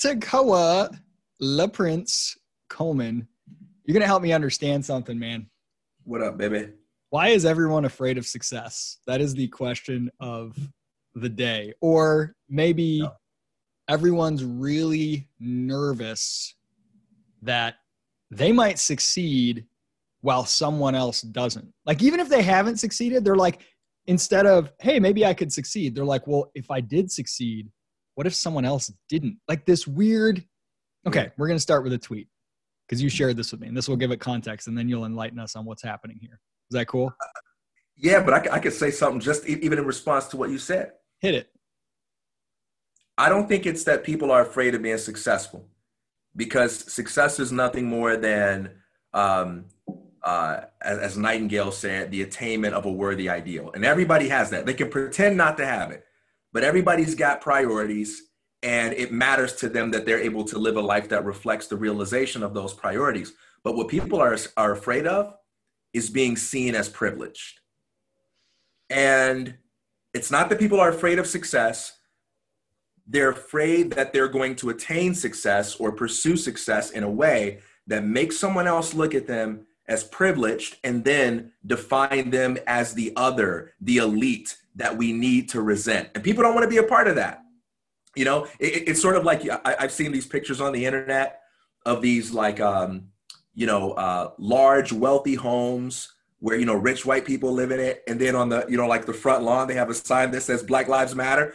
Takawa La Prince Coleman. You're gonna help me understand something, man. What up, baby? Why is everyone afraid of success? That is the question of the day. Or maybe no. everyone's really nervous that they might succeed while someone else doesn't. Like, even if they haven't succeeded, they're like, instead of, hey, maybe I could succeed, they're like, well, if I did succeed, what if someone else didn't? Like, this weird. Okay, we're going to start with a tweet because you shared this with me, and this will give it context, and then you'll enlighten us on what's happening here. Is that cool? Yeah, but I, I could say something just even in response to what you said. Hit it. I don't think it's that people are afraid of being successful because success is nothing more than, um, uh, as, as Nightingale said, the attainment of a worthy ideal. And everybody has that. They can pretend not to have it, but everybody's got priorities and it matters to them that they're able to live a life that reflects the realization of those priorities. But what people are, are afraid of is being seen as privileged. And it's not that people are afraid of success, they're afraid that they're going to attain success or pursue success in a way that makes someone else look at them as privileged and then define them as the other, the elite that we need to resent. And people don't want to be a part of that. You know, it, it's sort of like I, have seen these pictures on the internet of these like, um, you know, uh, large, wealthy homes where you know rich white people live in it, and then on the you know like the front lawn they have a sign that says Black Lives Matter.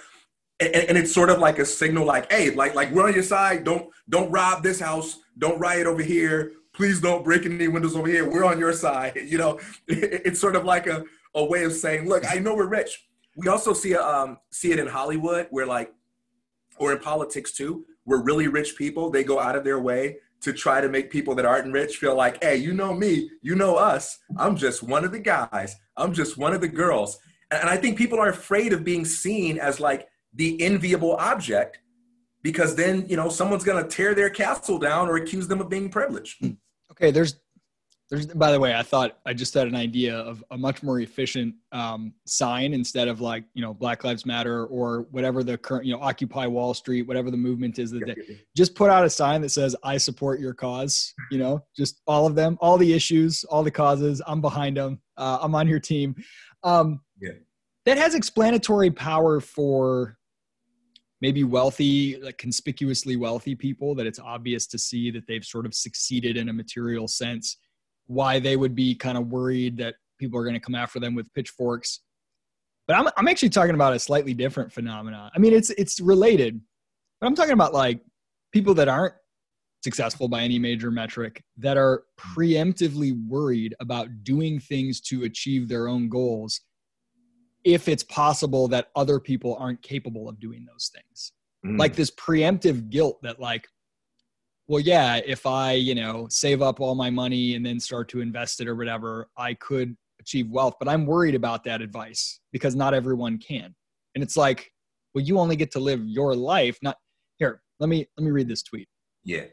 And, and it's sort of like a signal like hey like like we're on your side don't don't rob this house don't riot over here please don't break any windows over here we're on your side you know it's sort of like a, a way of saying look i know we're rich we also see um see it in hollywood where like or in politics too, where really rich people they go out of their way to try to make people that aren't rich feel like, hey, you know me, you know us. I'm just one of the guys. I'm just one of the girls. And I think people are afraid of being seen as like the enviable object because then, you know, someone's going to tear their castle down or accuse them of being privileged. Okay, there's there's, by the way, I thought I just had an idea of a much more efficient um, sign instead of like you know Black Lives Matter or whatever the current you know Occupy Wall Street, whatever the movement is. That day. just put out a sign that says "I support your cause." You know, just all of them, all the issues, all the causes. I'm behind them. Uh, I'm on your team. Um, yeah, that has explanatory power for maybe wealthy, like conspicuously wealthy people. That it's obvious to see that they've sort of succeeded in a material sense why they would be kind of worried that people are going to come after them with pitchforks. But I'm I'm actually talking about a slightly different phenomenon. I mean, it's it's related, but I'm talking about like people that aren't successful by any major metric that are preemptively worried about doing things to achieve their own goals if it's possible that other people aren't capable of doing those things. Mm. Like this preemptive guilt that like well yeah if i you know save up all my money and then start to invest it or whatever i could achieve wealth but i'm worried about that advice because not everyone can. And it's like well you only get to live your life not here let me let me read this tweet. Yeah.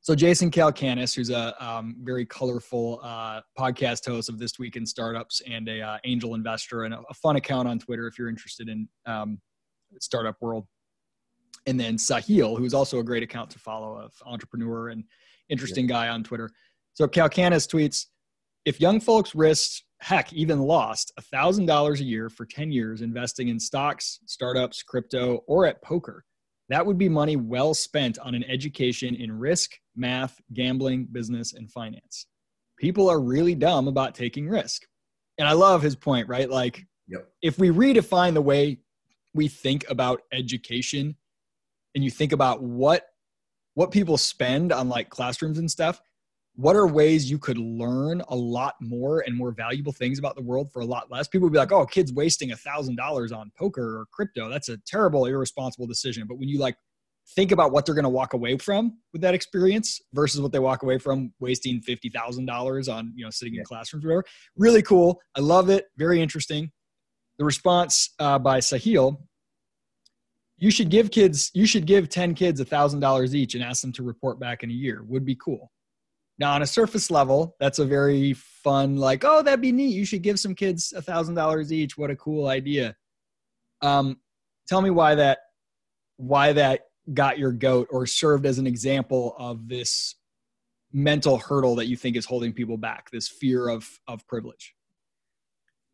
So jason Calacanis, who's a um, very colorful uh, podcast host of this week in startups and a uh, angel investor and a, a, fun account on twitter if you're interested in um, startup world and then Sahil, who's also a great account to follow, of entrepreneur and interesting yeah. guy on Twitter. So Calacanis tweets, if young folks risked, heck, even lost $1,000 a year for 10 years investing in stocks, startups, crypto, or at poker, that would be money well spent on an education in risk, math, gambling, business, and finance. People are really dumb about taking risk. And I love his point, right? Like, yep. if we redefine the way we think about education and you think about what what people spend on like classrooms and stuff what are ways you could learn a lot more and more valuable things about the world for a lot less? People would be like oh kids wasting a thousand dollars on poker or crypto. That's a terrible irresponsible decision. But when you like think about what they're going to walk away from with that experience versus what they walk away from wasting $50000 on you know sitting in classrooms or whatever really cool. I love it. Very interesting. The response uh, by sahil you should give kids you should give 10 kids a thousand dollars each and ask them to report back in a year. Would be cool. Now on a surface level that's a very fun like oh that'd be neat. You should give some kids a thousand dollars each. What a cool idea. Um, tell me why that why that got your goat or served as an example of this mental hurdle that you think is holding people back this fear of of privilege.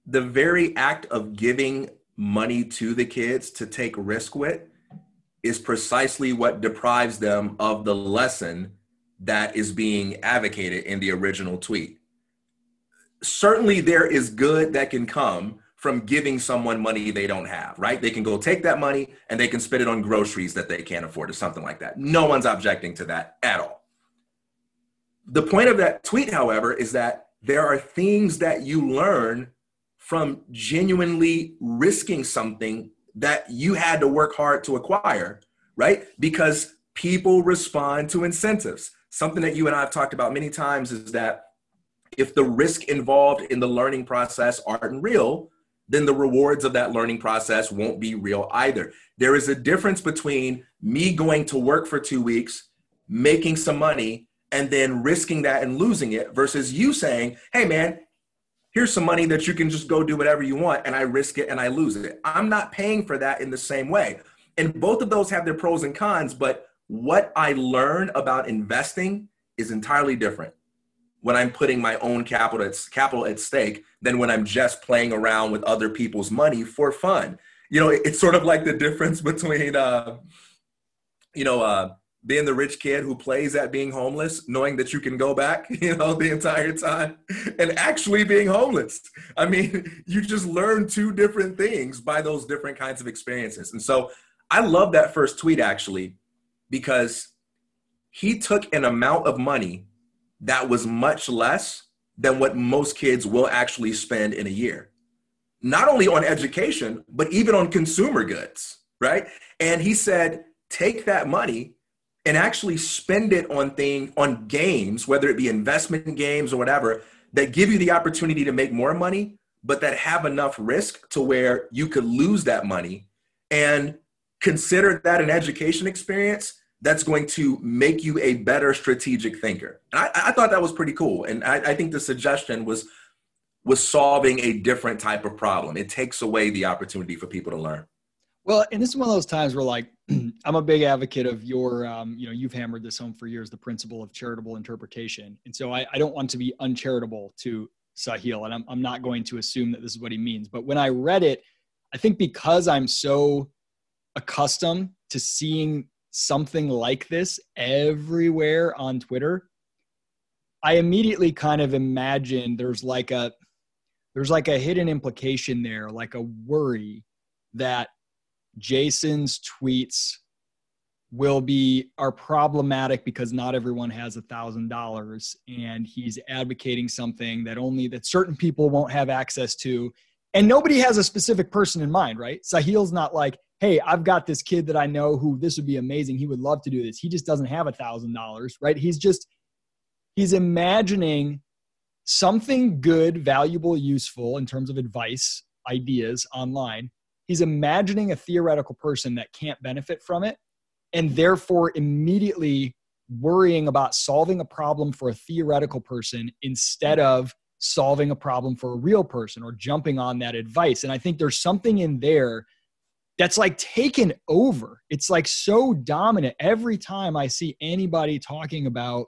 The very act of giving money to the kids to take risk with is precisely what deprives them of the lesson that is being advocated in the original tweet. Certainly, there is good that can come from giving someone money they don't have, right? They can go take that money and they can spend it on groceries that they can't afford or something like that. No one's objecting to that at all. The point of that tweet, however, is that there are things that you learn from genuinely risking something that you had to work hard to acquire, right? Because people respond to incentives. Something that you and I have talked about many times is that if the risk involved in the learning process aren't real, then the rewards of that learning process won't be real either. There is a difference between me going to work for two weeks, making some money, and then risking that and losing it versus you saying, hey man, here's some money that you can just go do whatever you want and I risk it and I lose it. I'm not paying for that in the same way. And both of those have their pros and cons, but what I learn about investing is entirely different when I'm putting my own capital at, capital at stake than when I'm just playing around with other people's money for fun. You know, it's sort of like the difference between, uh, you know, uh, being the rich kid who plays at being homeless, knowing that you can go back, you know, the entire time, and actually being homeless. I mean, you just learn two different things by those different kinds of experiences. And so I love that first tweet actually, because he took an amount of money that was much less than what most kids will actually spend in a year. Not only on education, but even on consumer goods, right? And he said, take that money and actually spend it on thing on games, whether it be investment games or whatever, that give you the opportunity to make more money, but that have enough risk to where you could lose that money and consider that an education experience that's going to make you a better strategic thinker. And I, I thought that was pretty cool. And I, I think the suggestion was was solving a different type of problem. It takes away the opportunity for people to learn. Well, and this is one of those times where, like, I'm a big advocate of your, um, you know, you've hammered this home for years, the principle of charitable interpretation. And so I, I don't want to be uncharitable to Sahil, and I'm, I'm not going to assume that this is what he means. But when I read it, I think because I'm so accustomed to seeing something like this everywhere on Twitter, I immediately kind of imagine there's like a there's like a hidden implication there, like a worry that Jason's tweets will be are problematic because not everyone has a thousand dollars and he's advocating something that only that certain people won't have access to. And nobody has a specific person in mind right? Sahil's not like hey i've got this kid that i know who this would be amazing. He would love to do this. He just doesn't have a thousand dollars right? He's just he's imagining something good valuable useful in terms of advice ideas online he's imagining a theoretical person that can't benefit from it and therefore immediately worrying about solving a problem for a theoretical person instead of solving a problem for a real person or jumping on that advice. And i think there's something in there that's like taken over. It's like so dominant. Every time i see anybody talking about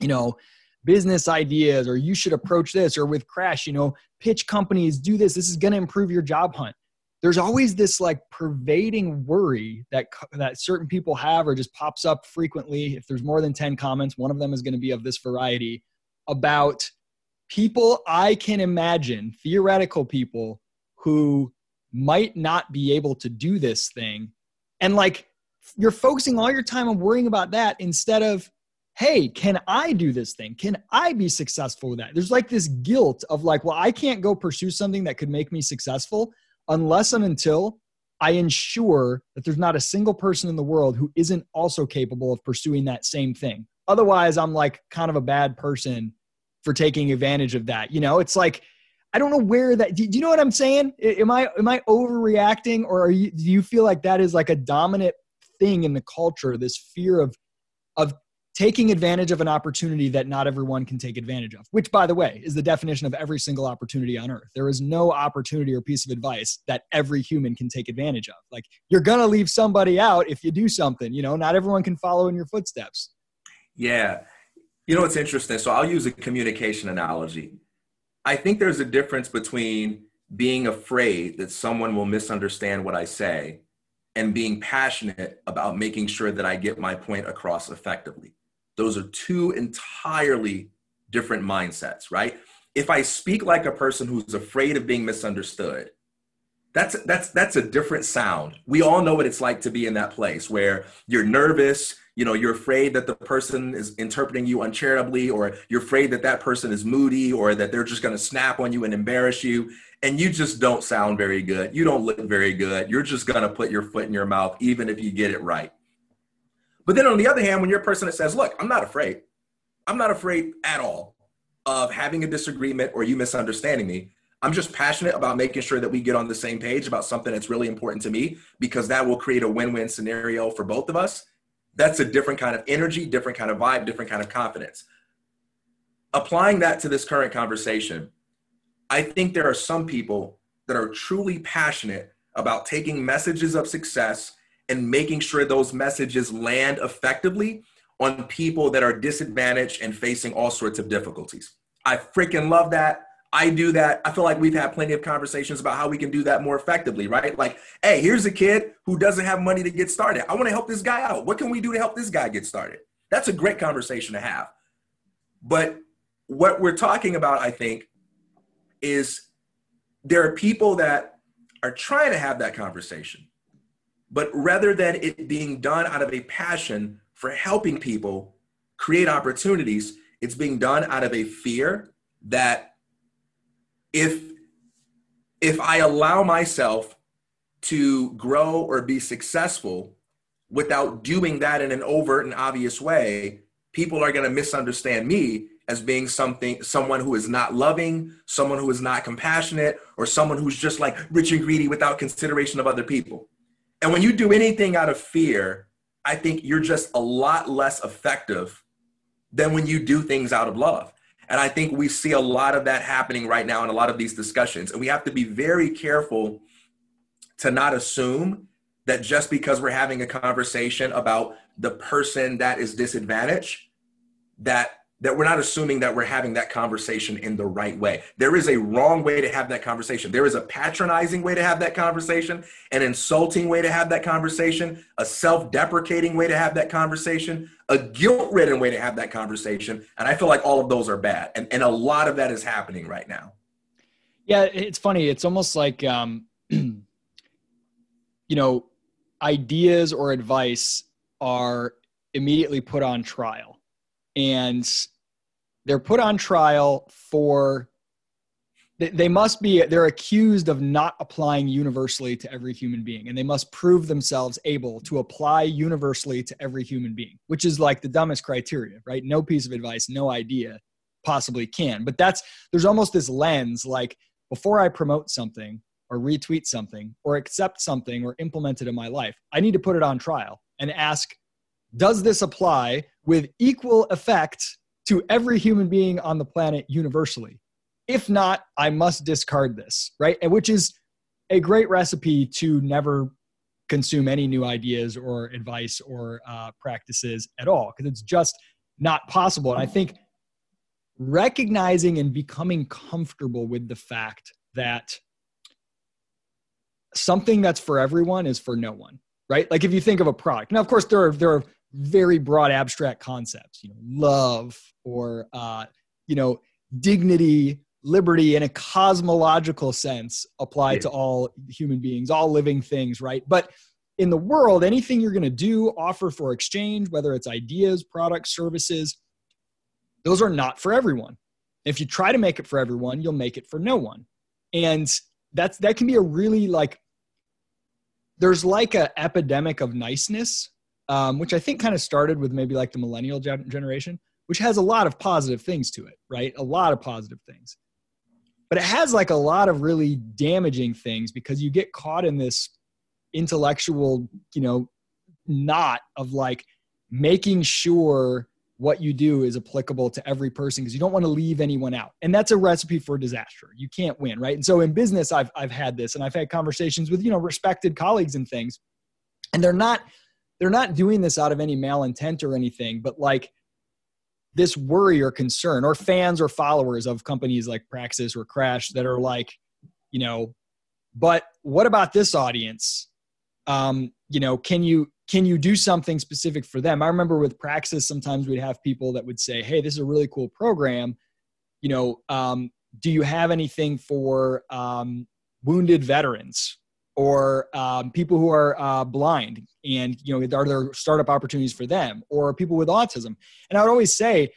you know business ideas or you should approach this or with crash you know pitch companies do this this is going to improve your job hunt there's always this like pervading worry that that certain people have or just pops up frequently if there's more than 10 comments one of them is going to be of this variety about people i can imagine theoretical people who might not be able to do this thing. And like you're focusing all your time on worrying about that instead of hey can i do this thing? Can i be successful with that? There's like this guilt of like well i can't go pursue something that could make me successful unless and until I ensure that there's not a single person in the world who isn't also capable of pursuing that same thing. Otherwise, I'm like kind of a bad person for taking advantage of that. You know, it's like I don't know where that. Do, you know what I'm saying? Am I am I overreacting, or you? Do you feel like that is like a dominant thing in the culture? This fear of of taking advantage of an opportunity that not everyone can take advantage of, which, by the way, is the definition of every single opportunity on earth. There is no opportunity or piece of advice that every human can take advantage of. Like, you're going to leave somebody out if you do something, you know, not everyone can follow in your footsteps. Yeah. You know, it's interesting. So I'll use a communication analogy. I think there's a difference between being afraid that someone will misunderstand what I say and being passionate about making sure that I get my point across effectively. Those are two entirely different mindsets, right? If I speak like a person who's afraid of being misunderstood, that's that's that's a different sound. We all know what it's like to be in that place where you're nervous, you know, you're afraid that the person is interpreting you uncharitably or you're afraid that that person is moody or that they're just going to snap on you and embarrass you and you just don't sound very good. You don't look very good. You're just going to put your foot in your mouth even if you get it right. But then on the other hand, when you're a person that says, look, I'm not afraid, I'm not afraid at all of having a disagreement or you misunderstanding me. I'm just passionate about making sure that we get on the same page about something that's really important to me because that will create a win win scenario for both of us. That's a different kind of energy, different kind of vibe, different kind of confidence. Applying that to this current conversation, I think there are some people that are truly passionate about taking messages of success and making sure those messages land effectively on people that are disadvantaged and facing all sorts of difficulties. I freaking love that. I do that. I feel like we've had plenty of conversations about how we can do that more effectively, right? Like, hey, here's a kid who doesn't have money to get started. I want to help this guy out. What can we do to help this guy get started? That's a great conversation to have. But what we're talking about, I think, is there are people that are trying to have that conversation but rather than it being done out of a passion for helping people create opportunities, it's being done out of a fear that if if I allow myself to grow or be successful without doing that in an overt and obvious way, people are going to misunderstand me as being something someone who is not loving, someone who is not compassionate, or someone who's just like rich and greedy without consideration of other people. And when you do anything out of fear, I think you're just a lot less effective than when you do things out of love. And I think we see a lot of that happening right now in a lot of these discussions. And we have to be very careful to not assume that just because we're having a conversation about the person that is disadvantaged, that that we're not assuming that we're having that conversation in the right way. There is a wrong way to have that conversation. There is a patronizing way to have that conversation, an insulting way to have that conversation, a self deprecating way to have that conversation, a guilt ridden way to have that conversation. And I feel like all of those are bad. And, and a lot of that is happening right now. Yeah, it's funny. It's almost like, um, you know, ideas or advice are immediately put on trial. And they're put on trial for they must be they're accused of not applying universally to every human being and they must prove themselves able to apply universally to every human being which is like the dumbest criteria right? No piece of advice no idea possibly can. But that's there's almost this lens like before i promote something or retweet something or accept something or implement it in my life i need to put it on trial and ask does this apply with equal effect to every human being on the planet universally. If not, I must discard this, right? And which is a great recipe to never consume any new ideas or advice or uh, practices at all, because it's just not possible. And I think recognizing and becoming comfortable with the fact that something that's for everyone is for no one right like if you think of a product now of course there are there are very broad abstract concepts you know love or uh, you know dignity liberty in a cosmological sense apply yeah. to all human beings all living things right? But in the world anything you're going to do offer for exchange whether it's ideas products services those are not for everyone. If you try to make it for everyone you'll make it for no one. And that's that can be a really like there's like a epidemic of niceness um, which I think kind of started with maybe like the millennial generation, which has a lot of positive things to it, right? A lot of positive things. But it has like a lot of really damaging things because you get caught in this intellectual, you know, knot of like making sure what you do is applicable to every person because you don't want to leave anyone out. And that's a recipe for disaster. You can't win, right? And so in business, I've, I've had this and I've had conversations with, you know, respected colleagues and things. And they're not, they're not doing this out of any malintent or anything, but like this worry or concern or fans or followers of companies like Praxis or Crash that are like, you know, but what about this audience? Um, you know, can you can you do something specific for them? I remember with Praxis, sometimes we'd have people that would say, "Hey, this is a really cool program. You know, um, do you have anything for um, wounded veterans or um, people who are uh, blind? And you know, are there startup opportunities for them or people with autism?" And I would always say,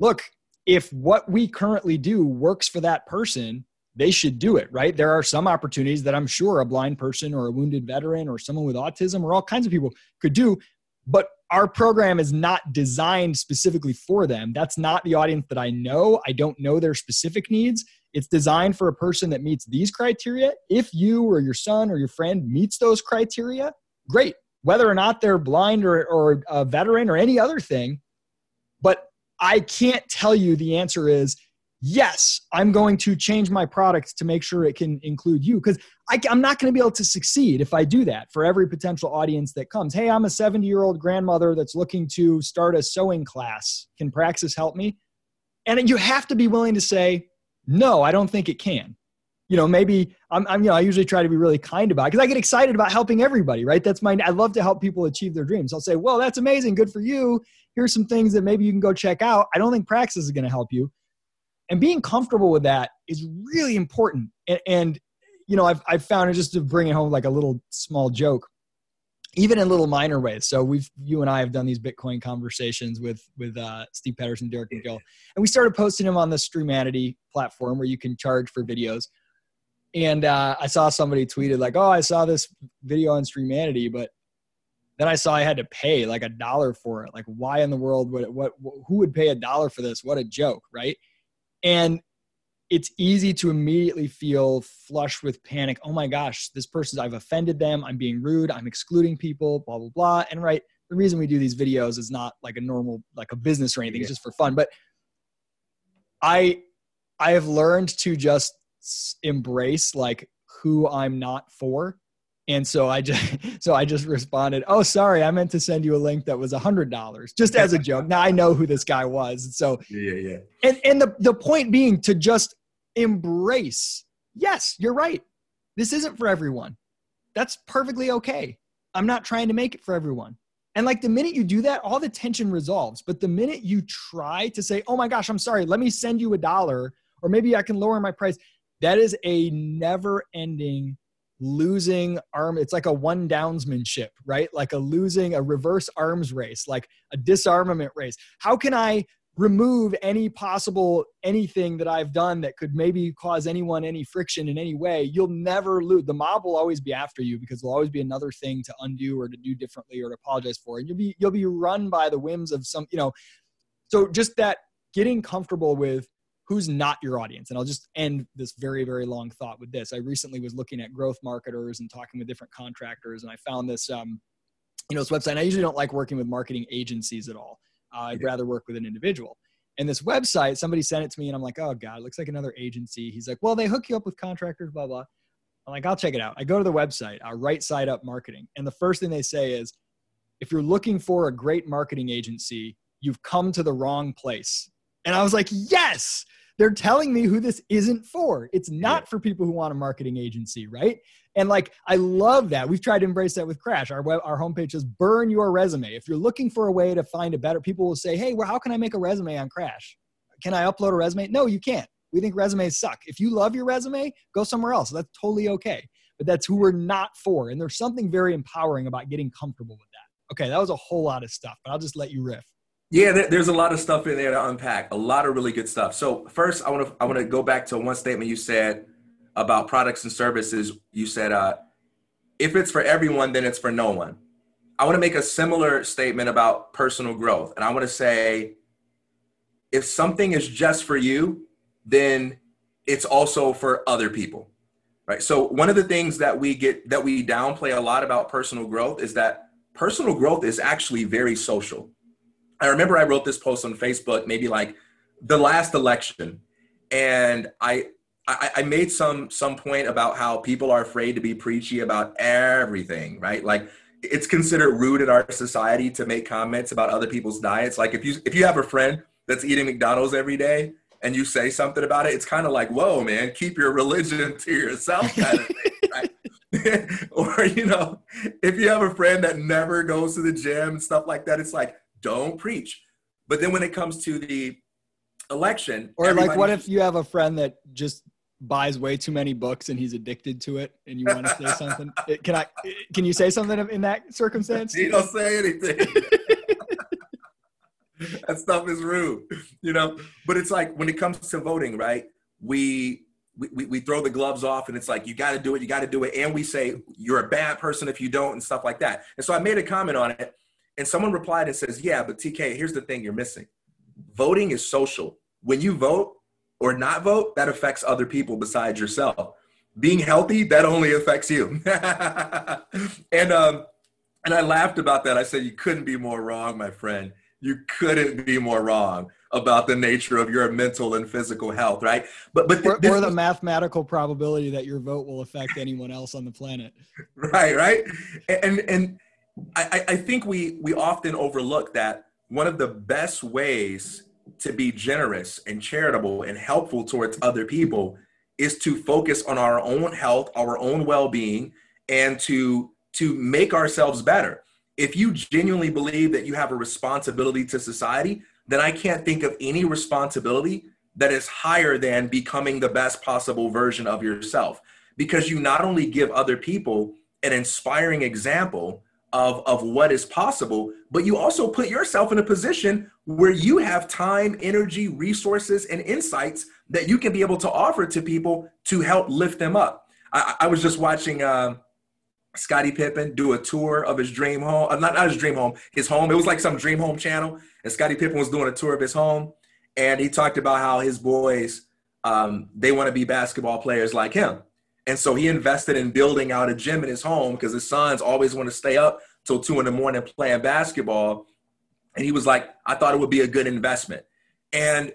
"Look, if what we currently do works for that person." they should do it, right? There are some opportunities that I'm sure a blind person or a wounded veteran or someone with autism or all kinds of people could do, but our program is not designed specifically for them. That's not the audience that I know. I don't know their specific needs. It's designed for a person that meets these criteria. If you or your son or your friend meets those criteria, great. Whether or not they're blind or, or a veteran or any other thing, but I can't tell you the answer is yes, I'm going to change my product to make sure it can include you because I'm not going to be able to succeed if I do that for every potential audience that comes. Hey, I'm a 70 year old grandmother that's looking to start a sewing class. Can Praxis help me? And you have to be willing to say, no, I don't think it can. You know, maybe I'm, I'm you know, I usually try to be really kind about because I get excited about helping everybody, right? That's my, I love to help people achieve their dreams. I'll say, well, that's amazing. Good for you. Here's some things that maybe you can go check out. I don't think Praxis is going to help you and being comfortable with that is really important. And, and you know I've, I've found it just to bring it home like a little small joke even in little minor ways. So we've you and i have done these bitcoin conversations with with uh, steve patterson derek magill. And we started posting them on the streamanity platform where you can charge for videos. And uh, i saw somebody tweeted like oh i saw this video on streamanity but then i saw i had to pay like a dollar for it. Like why in the world would it, what who would pay a dollar for this? What a joke right and it's easy to immediately feel flush with panic. Oh my gosh, this person, I've offended them. I'm being rude. I'm excluding people, blah, blah, blah. And right, the reason we do these videos is not like a normal, like a business or anything. Yeah. It's just for fun. But I, I have learned to just embrace like who I'm not for and so I just so I just responded, "Oh, sorry, I meant to send you a link that was a hundred dollars, just as a joke." Now I know who this guy was, so yeah, yeah. And and the the point being to just embrace. Yes, you're right. This isn't for everyone. That's perfectly okay. I'm not trying to make it for everyone. And like the minute you do that, all the tension resolves. But the minute you try to say, "Oh my gosh, I'm sorry, let me send you a dollar," or maybe I can lower my price, that is a never-ending losing arm it's like a one downsmanship right? Like a losing a reverse arms race like a disarmament race. How can i remove any possible anything that i've done that could maybe cause anyone any friction in any way? You'll never lose the mob will always be after you because there'll always be another thing to undo or to do differently or to apologize for. And you'll be you'll be run by the whims of some you know. So just that getting comfortable with who's not your audience? And i'll just end this very very long thought with this. I recently was looking at growth marketers and talking with different contractors and i found this um, you know this website and i usually don't like working with marketing agencies at all. Uh, i'd rather work with an individual. And this website somebody sent it to me and i'm like oh god it looks like another agency. He's like well they hook you up with contractors blah blah. I'm like i'll check it out. I go to the website uh, right side up marketing and the first thing they say is if you're looking for a great marketing agency you've come to the wrong place and I was like, yes, they're telling me who this isn't for. It's not yeah. for people who want a marketing agency, right? And like, I love that. We've tried to embrace that with Crash. Our web, our homepage says, burn your resume. If you're looking for a way to find a better, people will say, hey, well, how can I make a resume on Crash? Can I upload a resume? No, you can't. We think resumes suck. If you love your resume, go somewhere else. That's totally okay. But that's who we're not for. And there's something very empowering about getting comfortable with that. Okay, that was a whole lot of stuff, but I'll just let you riff. Yeah, there's a lot of stuff in there to unpack. A lot of really good stuff. So first, I want to I want to go back to one statement you said about products and services. You said, uh, "If it's for everyone, then it's for no one." I want to make a similar statement about personal growth, and I want to say, if something is just for you, then it's also for other people, right? So one of the things that we get that we downplay a lot about personal growth is that personal growth is actually very social I remember I wrote this post on Facebook, maybe like the last election, and I, I, I made some some point about how people are afraid to be preachy about everything, right? Like it's considered rude in our society to make comments about other people's diets. Like if you if you have a friend that's eating McDonald's every day and you say something about it, it's kind of like, whoa, man, keep your religion to yourself, kind of thing, or you know, if you have a friend that never goes to the gym and stuff like that, it's like, don't preach. But then when it comes to the election, or like, what if you have a friend that just buys way too many books and he's addicted to it and you want to say something? Eh, can i can you say something in that circumstance? You don't say anything. That stuff is rude you know? But it's like when it comes to voting right we we, we throw the gloves off and it's like you got to do it you got to do it. And we say you're a bad person if you don't and stuff like that. And so i made a comment on it and someone replied and says yeah but tk here's the thing you're missing voting is social when you vote or not vote, that affects other people besides yourself. Being healthy, that only affects you. and um, and I laughed about that. I said, You couldn't be more wrong, my friend. You couldn't be more wrong about the nature of your mental and physical health, right? But but th- or, or the was, mathematical probability that your vote will affect anyone else on the planet. Right, right. And and I, I think we we often overlook that one of the best ways to be generous and charitable and helpful towards other people is to focus on our own health, our own well-being, and to to make ourselves better. If you genuinely believe that you have a responsibility to society, then I can't think of any responsibility that is higher than becoming the best possible version of yourself because you not only give other people an inspiring example of, of what is possible, but you also put yourself in a position where you have time, energy, resources, and insights that you can be able to offer to people to help lift them up. I, I was just watching uh, Scottie Pippen do a tour of his dream home, uh, not, not his dream home, his home. It was like some dream home channel, and Scottie Pippen was doing a tour of his home, and he talked about how his boys um, they want to be basketball players like him. And so he invested in building out a gym in his home because his sons always want to stay up till two in the morning playing basketball. And he was like, I thought it would be a good investment. And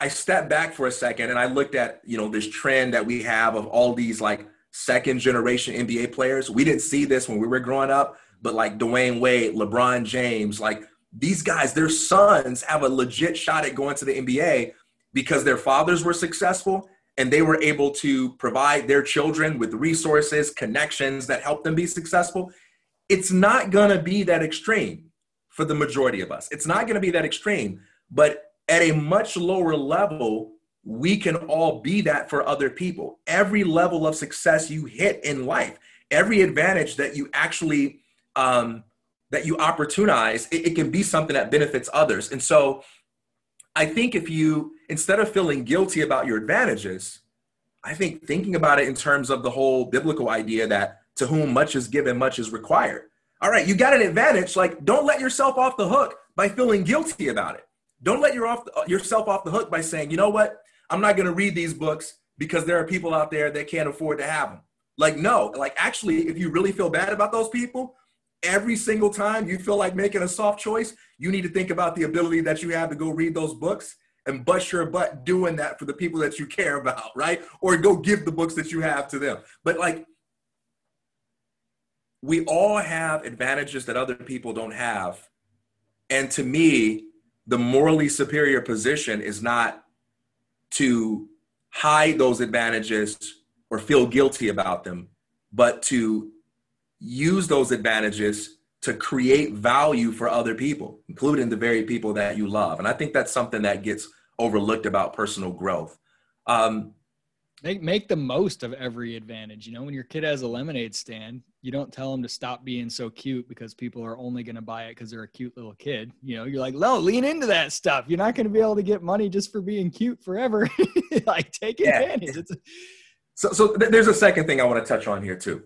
I stepped back for a second and I looked at, you know, this trend that we have of all these like second generation NBA players. We didn't see this when we were growing up, but like Dwyane Wade, LeBron James, like these guys, their sons have a legit shot at going to the NBA because their fathers were successful and they were able to provide their children with resources, connections that help them be successful. It's not going to be that extreme for the majority of us. It's not going to be that extreme, but at a much lower level, we can all be that for other people. Every level of success you hit in life, every advantage that you actually um, that you opportunize, it, it can be something that benefits others. And so, I think if you instead of feeling guilty about your advantages, I think thinking about it in terms of the whole biblical idea that to whom much is given, much is required. All right, you got an advantage. Like, don't let yourself off the hook by feeling guilty about it. Don't let your off, yourself off the hook by saying, you know what, I'm not going to read these books because there are people out there that can't afford to have them. Like, no, like, actually, if you really feel bad about those people, every single time you feel like making a soft choice, you need to think about the ability that you have to go read those books and bust your butt doing that for the people that you care about, right? Or go give the books that you have to them. But like, we all have advantages that other people don't have. And to me, the morally superior position is not to hide those advantages or feel guilty about them, but to use those advantages to create value for other people, including the very people that you love. And I think that's something that gets overlooked about personal growth. Um, make make the most of every advantage. You know, when your kid has a lemonade stand, you don't tell them to stop being so cute because people are only going to buy it because they're a cute little kid. You know, you're like, no, lean into that stuff. You're not going to be able to get money just for being cute forever. like, take yeah. advantage. It's a- so, so th- there's a second thing I want to touch on here too.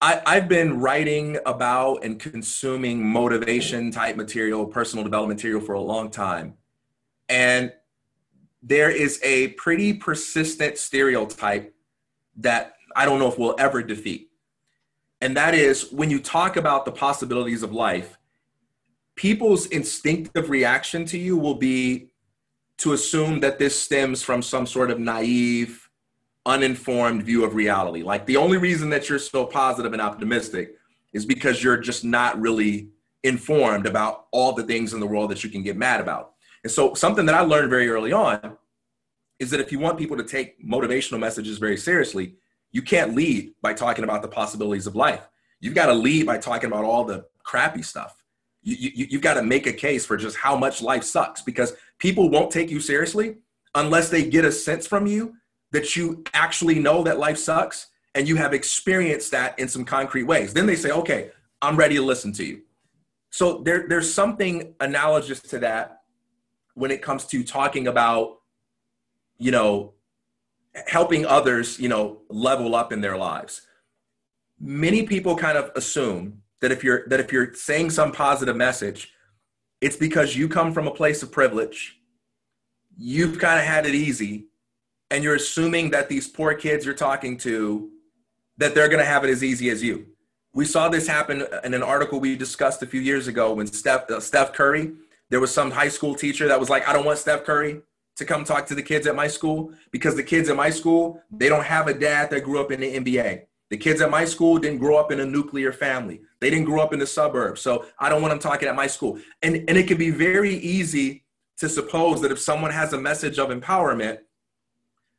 I, I've been writing about and consuming motivation type material, personal development material for a long time. And there is a pretty persistent stereotype that I don't know if we'll ever defeat. And that is when you talk about the possibilities of life, people's instinctive reaction to you will be to assume that this stems from some sort of naive, uninformed view of reality. Like the only reason that you're so positive and optimistic is because you're just not really informed about all the things in the world that you can get mad about. And so, something that I learned very early on is that if you want people to take motivational messages very seriously, you can't lead by talking about the possibilities of life. You've got to lead by talking about all the crappy stuff. You, you, you've got to make a case for just how much life sucks because people won't take you seriously unless they get a sense from you that you actually know that life sucks and you have experienced that in some concrete ways. Then they say, okay, I'm ready to listen to you. So there, there's something analogous to that when it comes to talking about, you know, helping others, you know, level up in their lives. Many people kind of assume that if you're that if you're saying some positive message, it's because you come from a place of privilege. You've kind of had it easy, and you're assuming that these poor kids you're talking to that they're going to have it as easy as you. We saw this happen in an article we discussed a few years ago when Steph, uh, Steph Curry, there was some high school teacher that was like, I don't want Steph Curry to come talk to the kids at my school because the kids at my school, they don't have a dad that grew up in the NBA. The kids at my school didn't grow up in a nuclear family. They didn't grow up in the suburbs. So I don't want them talking at my school. And, and it can be very easy to suppose that if someone has a message of empowerment,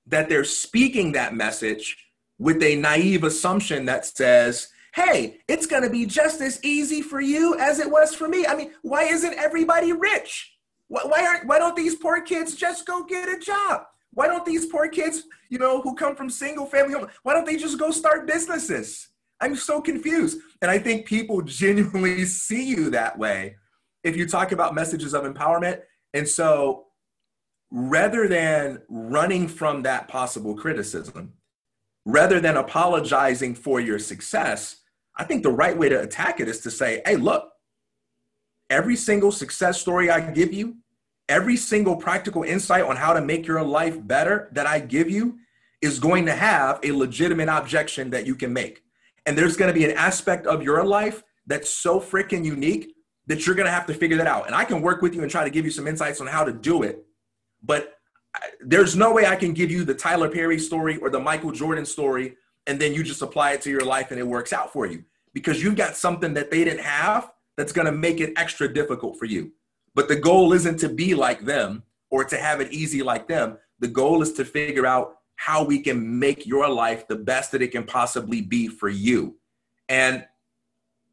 that they're speaking that message with a naive assumption that says, hey, it's going to be just as easy for you as it was for me. I mean, why isn't everybody rich? Why, why, aren't, why don't these poor kids just go get a job? Why don't these poor kids, you know, who come from single family home, why don't they just go start businesses? I'm so confused. And I think people genuinely see you that way if you talk about messages of empowerment. And so rather than running from that possible criticism, rather than apologizing for your success, I think the right way to attack it is to say, hey, look, every single success story I give you, every single practical insight on how to make your life better that I give you is going to have a legitimate objection that you can make. And there's going to be an aspect of your life that's so freaking unique that you're going to have to figure that out. And I can work with you and try to give you some insights on how to do it. But there's no way I can give you the Tyler Perry story or the Michael Jordan story and then you just apply it to your life and it works out for you because you've got something that they didn't have that's going to make it extra difficult for you. But the goal isn't to be like them or to have it easy like them. The goal is to figure out how we can make your life the best that it can possibly be for you. And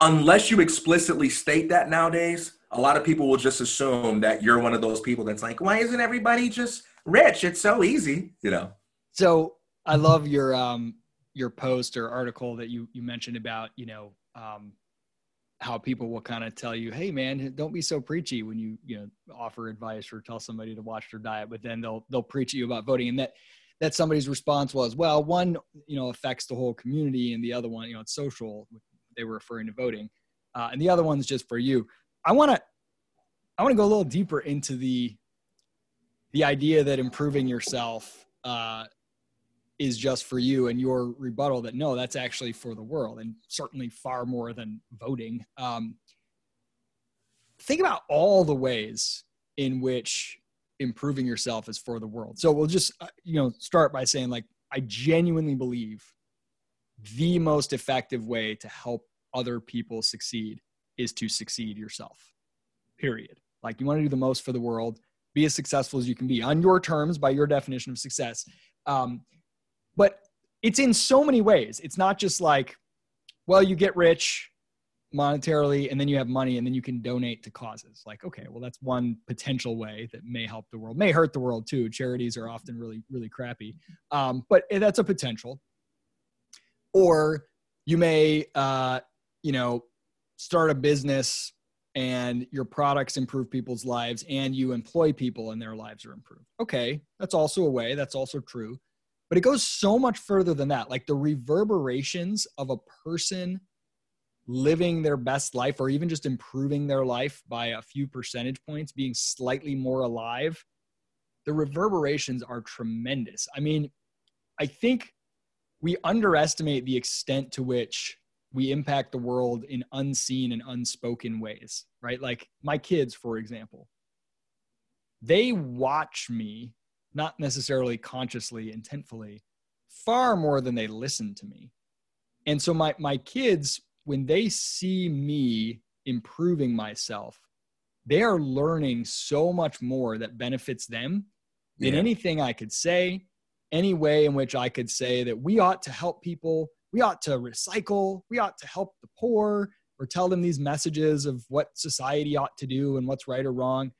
unless you explicitly state that nowadays, a lot of people will just assume that you're one of those people that's like, why isn't everybody just rich. It's so easy, you know. So I love your um your post or article that you you mentioned about you know um, how people will kind of tell you, hey man, don't be so preachy when you you know offer advice or tell somebody to watch their diet, but then they'll they'll preach at you about voting, and that that somebody's response was, well, one you know affects the whole community, and the other one you know it's social. They were referring to voting, uh, and the other one's just for you. I want to I want to go a little deeper into the the idea that improving yourself uh, is just for you and your rebuttal that no that's actually for the world and certainly far more than voting. Um, think about all the ways in which improving yourself is for the world. So we'll just uh, you know start by saying like i genuinely believe the most effective way to help other people succeed is to succeed yourself period like you want to do the most for the world be as successful as you can be on your terms by your definition of success. Um, but it's in so many ways. It's not just like, well, you get rich monetarily and then you have money and then you can donate to causes. Like, okay, well, that's one potential way that may help the world, may hurt the world too. Charities are often really, really crappy. Um, but that's a potential. Or you may, uh, you know, start a business and your products improve people's lives and you employ people and their lives are improved. Okay, that's also a way, that's also true. But it goes so much further than that. Like the reverberations of a person living their best life or even just improving their life by a few percentage points, being slightly more alive, the reverberations are tremendous. I mean, I think we underestimate the extent to which we impact the world in unseen and unspoken ways, right? Like my kids, for example, they watch me, not necessarily consciously, intentfully, far more than they listen to me. And so my, my kids, when they see me improving myself, they are learning so much more that benefits them than yeah. anything I could say, any way in which I could say that we ought to help people we ought to recycle, we ought to help the poor, or tell them these messages of what society ought to do and what's right or wrong.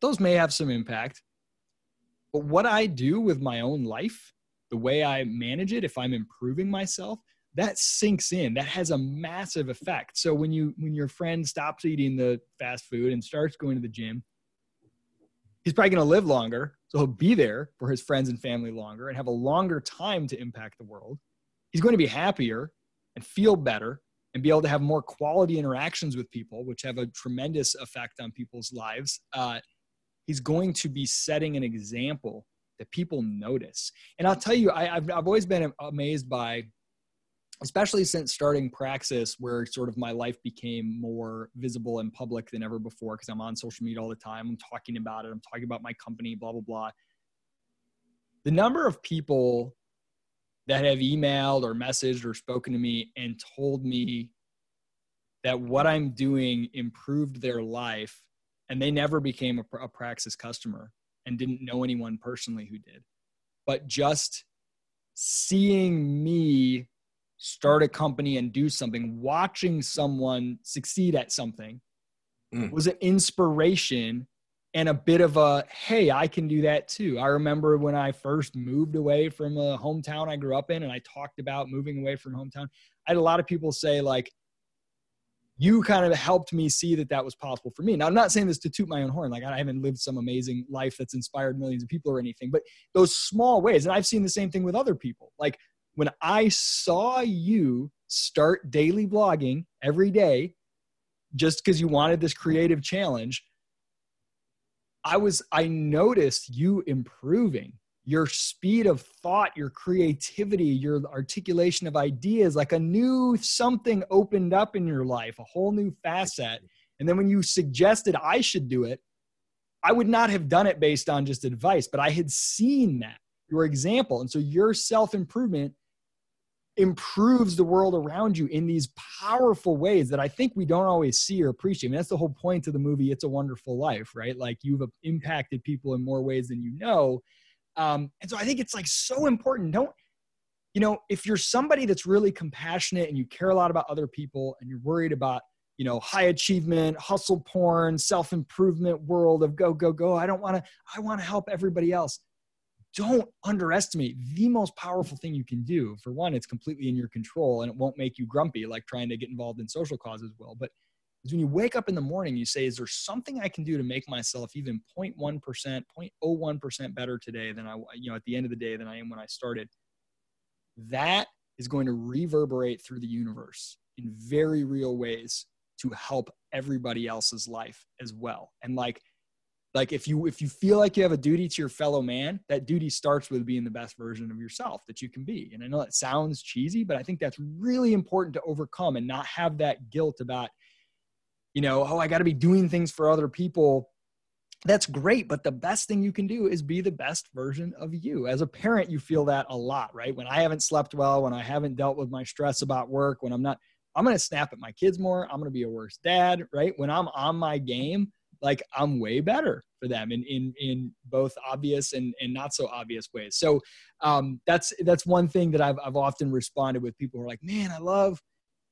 Those may have some impact. But what I do with my own life, the way I manage it, if I'm improving myself, that sinks in. That has a massive effect. So when you when your friend stops eating the fast food and starts going to the gym, he's probably going to live longer. So he'll be there for his friends and family longer and have a longer time to impact the world he's going to be happier and feel better and be able to have more quality interactions with people, which have a tremendous effect on people's lives. Uh, he's going to be setting an example that people notice. And I'll tell you, I, have I've always been amazed by, especially since starting Praxis, where sort of my life became more visible and public than ever before, because I'm on social media all the time. I'm talking about it. I'm talking about my company, blah, blah, blah. The number of people that have emailed or messaged or spoken to me and told me that what I'm doing improved their life and they never became a, a Praxis customer and didn't know anyone personally who did. But just seeing me start a company and do something, watching someone succeed at something mm. was an inspiration and a bit of a hey i can do that too. I remember when i first moved away from a hometown i grew up in and i talked about moving away from hometown i had a lot of people say like you kind of helped me see that that was possible for me. Now i'm not saying this to toot my own horn like i haven't lived some amazing life that's inspired millions of people or anything but those small ways and i've seen the same thing with other people. Like when i saw you start daily blogging every day just because you wanted this creative challenge I was, I noticed you improving your speed of thought, your creativity, your articulation of ideas, like a new something opened up in your life, a whole new facet. And then when you suggested I should do it, I would not have done it based on just advice, but I had seen that, your example. And so your self improvement improves the world around you in these powerful ways that I think we don't always see or appreciate. I mean, that's the whole point of the movie, It's a Wonderful Life, right? Like you've impacted people in more ways than you know. Um, and so I think it's like so important. Don't, you know, if you're somebody that's really compassionate and you care a lot about other people and you're worried about, you know, high achievement, hustle porn, self improvement world of go, go, go, I don't want to, I want to help everybody else don't underestimate the most powerful thing you can do. For one, it's completely in your control and it won't make you grumpy like trying to get involved in social causes will. But is when you wake up in the morning, you say, Is there something I can do to make myself even 0.1%, 0.01% better today than I, you know, at the end of the day than I am when I started? That is going to reverberate through the universe in very real ways to help everybody else's life as well. And like, like if you if you feel like you have a duty to your fellow man that duty starts with being the best version of yourself that you can be. And i know that sounds cheesy but i think that's really important to overcome and not have that guilt about you know oh i got to be doing things for other people. That's great but the best thing you can do is be the best version of you. As a parent you feel that a lot right? When i haven't slept well when i haven't dealt with my stress about work when i'm not i'm going to snap at my kids more i'm going to be a worse dad right? When i'm on my game like I'm way better for them in in in both obvious and and not so obvious ways. So um, that's that's one thing that I've I've often responded with people who are like, man, I love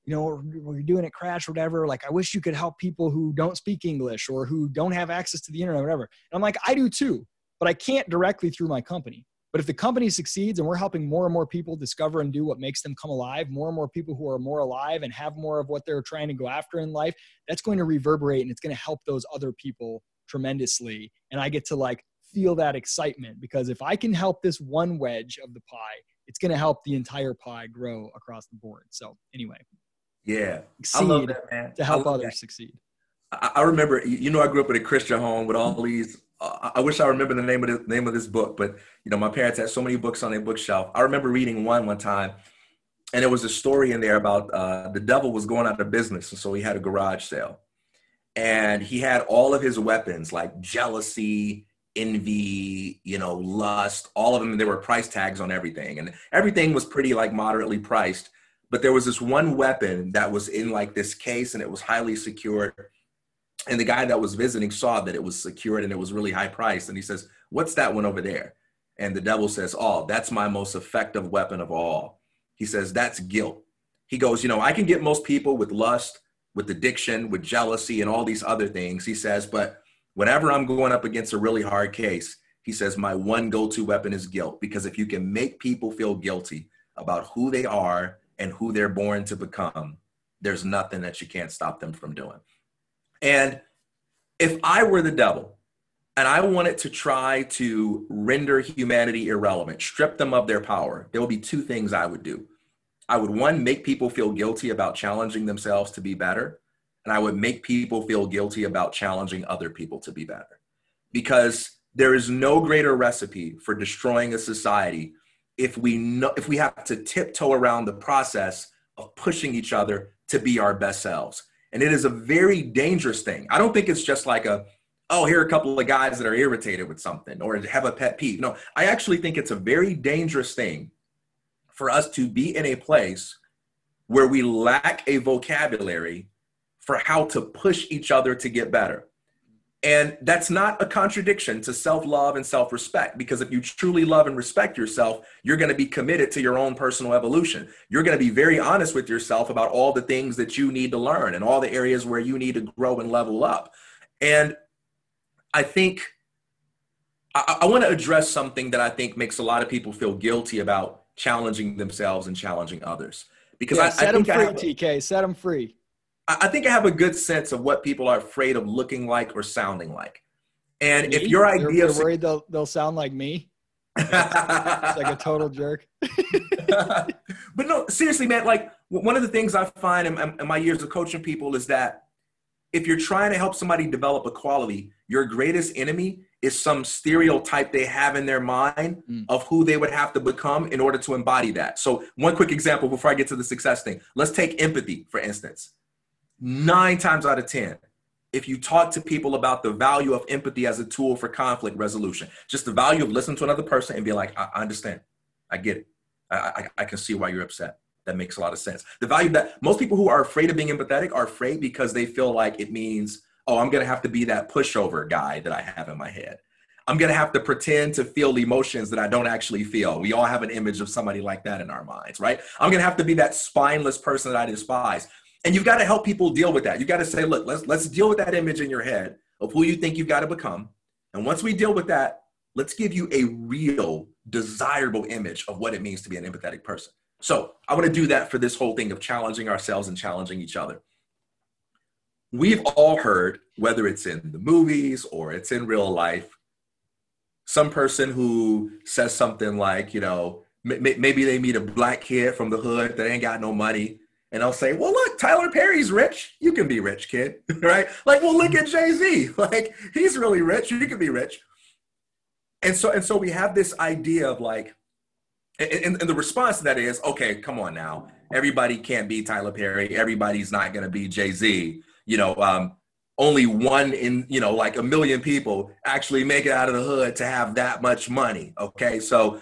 you know, when you're doing it crash or whatever, like I wish you could help people who don't speak English or who don't have access to the internet or whatever. And I'm like, I do too, but I can't directly through my company. But if the company succeeds and we're helping more and more people discover and do what makes them come alive, more and more people who are more alive and have more of what they're trying to go after in life, that's going to reverberate and it's going to help those other people tremendously. And I get to like feel that excitement because if I can help this one wedge of the pie, it's going to help the entire pie grow across the board. So anyway, yeah, I love that, man. To help others that. succeed. I remember, you know, I grew up in a Christian home with all these I wish I remember the name of the name of this book, but you know, my parents had so many books on their bookshelf. I remember reading one one time, and there was a story in there about uh, the devil was going out of business, and so he had a garage sale, and he had all of his weapons like jealousy, envy, you know, lust, all of them. There were price tags on everything, and everything was pretty like moderately priced. But there was this one weapon that was in like this case, and it was highly secured. And the guy that was visiting saw that it was secured and it was really high priced, and he says, "What's that one over there?" And the devil says, "Oh, that's my most effective weapon of all." He says, "That's guilt." He goes, "You know, I can get most people with lust." with addiction, with jealousy, and all these other things. He says, but whenever I'm going up against a really hard case, he says, my one go to weapon is guilt. Because if you can make people feel guilty about who they are and who they're born to become, there's nothing that you can't stop them from doing. And if I were the devil and I wanted to try to render humanity irrelevant, strip them of their power, there would be two things I would do. I would one make people feel guilty about challenging themselves to be better, and I would make people feel guilty about challenging other people to be better. Because there is no greater recipe for destroying a society if we know if we have to tiptoe around the process of pushing each other to be our best selves. And it is a very dangerous thing. I don't think it's just like a oh, here are a couple of guys that are irritated with something or have a pet peeve. No, I actually think it's a very dangerous thing for us to be in a place where we lack a vocabulary for how to push each other to get better. And that's not a contradiction to self love and self respect, because if you truly love and respect yourself, you're going to be committed to your own personal evolution. You're going to be very honest with yourself about all the things that you need to learn and all the areas where you need to grow and level up. And I think I, I want to address something that I think makes a lot of people feel guilty about challenging themselves and challenging others. Because yeah, I, set I them free, have, TK. Set them free. I think I have a good sense of what people are afraid of looking like or sounding like. And me? if your idea you're worried they'll they'll sound like me, it's like a total jerk. but no, seriously, man. Like one of the things I find in, in my years of coaching people is that if you're trying to help somebody develop a quality, your greatest enemy is some stereotype they have in their mind mm. of who they would have to become in order to embody that. So, one quick example before I get to the success thing. Let's take empathy, for instance. Nine times out of 10, if you talk to people about the value of empathy as a tool for conflict resolution, just the value of listening to another person and be like, I, I understand, I get it, I, I, I can see why you're upset. That makes a lot of sense. The value that most people who are afraid of being empathetic are afraid because they feel like it means oh, I'm going to have to be that pushover guy that I have in my head. I'm going to have to pretend to feel emotions that I don't actually feel. We all have an image of somebody like that in our minds, right? I'm going to have to be that spineless person that I despise. And you've got to help people deal with that. You've got to say, look, let's let's deal with that image in your head of who you think you've got to become. And once we deal with that, let's give you a real desirable image of what it means to be an empathetic person. So I want to do that for this whole thing of challenging ourselves and challenging each other we've all heard, whether it's in the movies or it's in real life, some person who says something like, you know, maybe they meet a black kid from the hood that ain't got no money. And I'll say, well, look, Tyler Perry's rich. You can be rich, kid. right? Like, well, look at Jay Z. Like, he's really rich. You can be rich. And so, and so we have this idea of like, and, and the response to that is, okay, come on now. Everybody can't be Tyler Perry. Everybody's not going to be Jay Z you know, um, only one in, you know, like a million people actually make it out of the hood to have that much money. Okay. So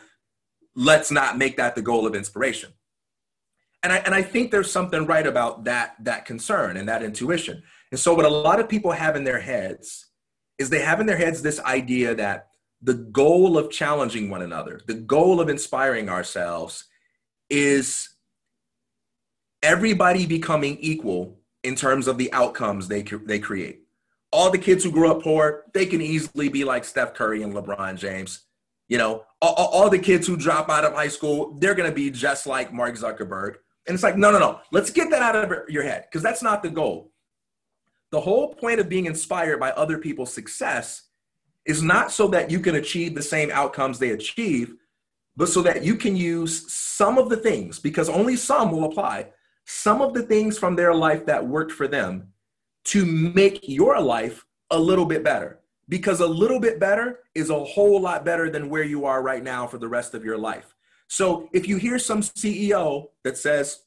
let's not make that the goal of inspiration. And I, and I think there's something right about that, that concern and that intuition. And so what a lot of people have in their heads is they have in their heads this idea that the goal of challenging one another, the goal of inspiring ourselves is everybody becoming equal in terms of the outcomes they they create. All the kids who grew up poor, they can easily be like Steph Curry and LeBron James. You know, all, all the kids who drop out of high school, they're going to be just like Mark Zuckerberg. And it's like, no, no, no. Let's get that out of your head because that's not the goal. The whole point of being inspired by other people's success is not so that you can achieve the same outcomes they achieve, but so that you can use some of the things, because only some will apply, some of the things from their life that worked for them to make your life a little bit better. Because a little bit better is a whole lot better than where you are right now for the rest of your life. So if you hear some CEO that says,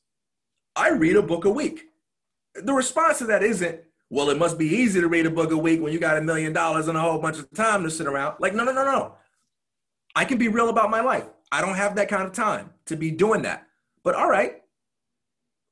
I read a book a week, the response to that isn't, well, it must be easy to read a book a week when you got a million dollars and a whole bunch of time to sit around. Like, no, no, no, no. I can be real about my life. I don't have that kind of time to be doing that. But all right,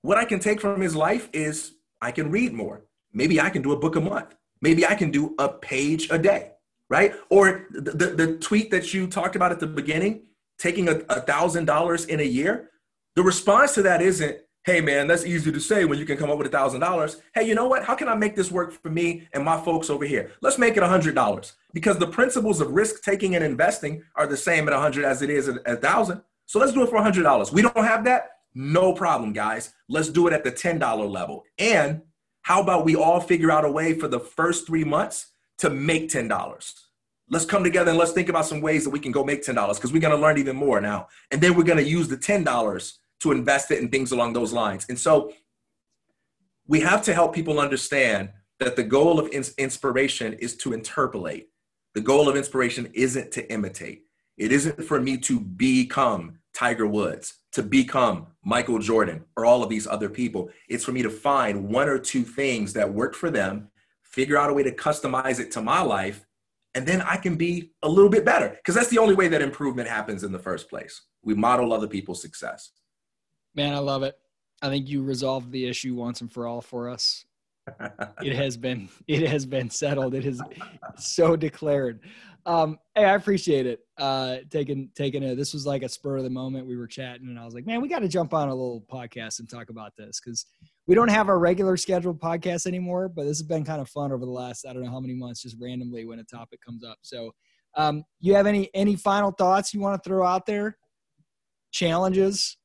what I can take from his life is I can read more. Maybe I can do a book a month. Maybe I can do a page a day, right? Or the, the, the tweet that you talked about at the beginning, taking a thousand dollars in a year. The response to that isn't, hey man, that's easy to say when you can come up with a thousand dollars. Hey, you know what? How can I make this work for me and my folks over here? Let's make it a hundred dollars because the principles of risk taking and investing are the same at a hundred as it is at a thousand. So let's do it for a hundred dollars. We don't have that. No problem, guys. Let's do it at the $10 level. And how about we all figure out a way for the first three months to make $10? Let's come together and let's think about some ways that we can go make $10 because we're going to learn even more now. And then we're going to use the $10 to invest it in things along those lines. And so we have to help people understand that the goal of inspiration is to interpolate. The goal of inspiration isn't to imitate. It isn't for me to become Tiger Woods, to become Michael Jordan, or all of these other people. It's for me to find one or two things that work for them, figure out a way to customize it to my life, and then I can be a little bit better. Because that's the only way that improvement happens in the first place. We model other people's success. Man, I love it. I think you resolved the issue once and for all for us. it has been it has been settled. It is so declared. Um, hey, I appreciate it. Uh, taking taking a this was like a spur of the moment. We were chatting, and I was like, man, we got to jump on a little podcast and talk about this because we don't have our regular scheduled podcast anymore. But this has been kind of fun over the last I don't know how many months, just randomly when a topic comes up. So, um, you have any any final thoughts you want to throw out there? Challenges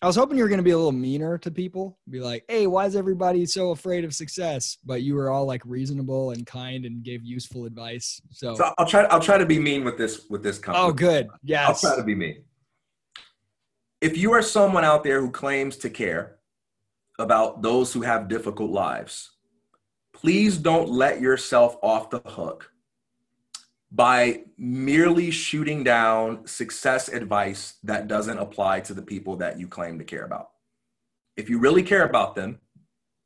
I was hoping you were going to be a little meaner to people, be like, "Hey, why is everybody so afraid of success?" But you were all like reasonable and kind and gave useful advice. So, so I'll try. I'll try to be mean with this with this company. Oh, good. Yes, I'll try to be mean. If you are someone out there who claims to care about those who have difficult lives, please don't let yourself off the hook by merely shooting down success advice that doesn't apply to the people that you claim to care about. If you really care about them,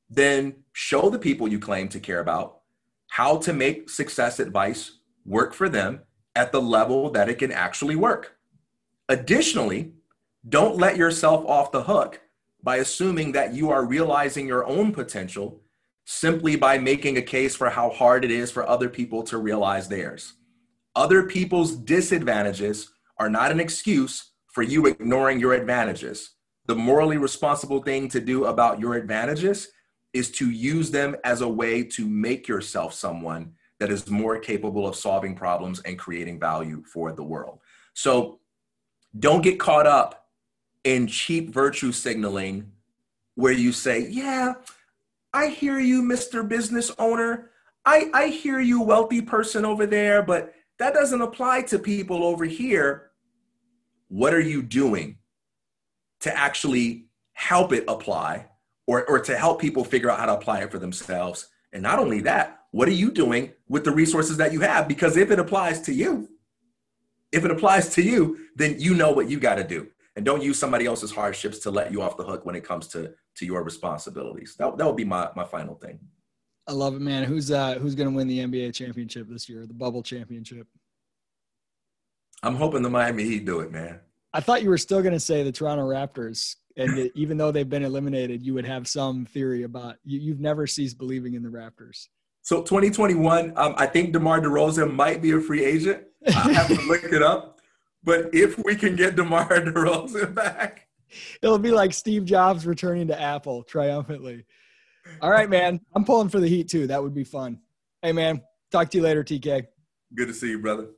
then show the people you claim to care about how to make success advice work for them at the level that it can actually work. Additionally, don't let yourself off the hook by assuming that you are realizing your own potential simply by making a case for how hard it is for other people to realize theirs. Other people's disadvantages are not an excuse for you ignoring your advantages. The morally responsible thing to do about your advantages is to use them as a way to make yourself someone that is more capable of solving problems and creating value for the world. So don't get caught up in cheap virtue signaling where you say, Yeah, I hear you, Mr. Business Owner. I, I hear you, wealthy person over there, but that doesn't apply to people over here. What are you doing to actually help it apply or, or to help people figure out how to apply it for themselves? And not only that, what are you doing with the resources that you have? Because if it applies to you, if it applies to you, then you know what you got to do. And don't use somebody else's hardships to let you off the hook when it comes to, to your responsibilities. That, that would be my, my final thing. I love it, man. Who's uh who's gonna win the NBA championship this year, the bubble championship? I'm hoping the Miami Heat do it, man. I thought you were still gonna say the Toronto Raptors, and even though they've been eliminated, you would have some theory about you. You've never ceased believing in the Raptors. So 2021, um, I think DeMar DeRozan might be a free agent. I have to look it up. But if we can get DeMar DeRozan back, it'll be like Steve Jobs returning to Apple triumphantly. All right, man. I'm pulling for the Heat too. That would be fun. Hey, man. Talk to you later, TK. Good to see you, brother.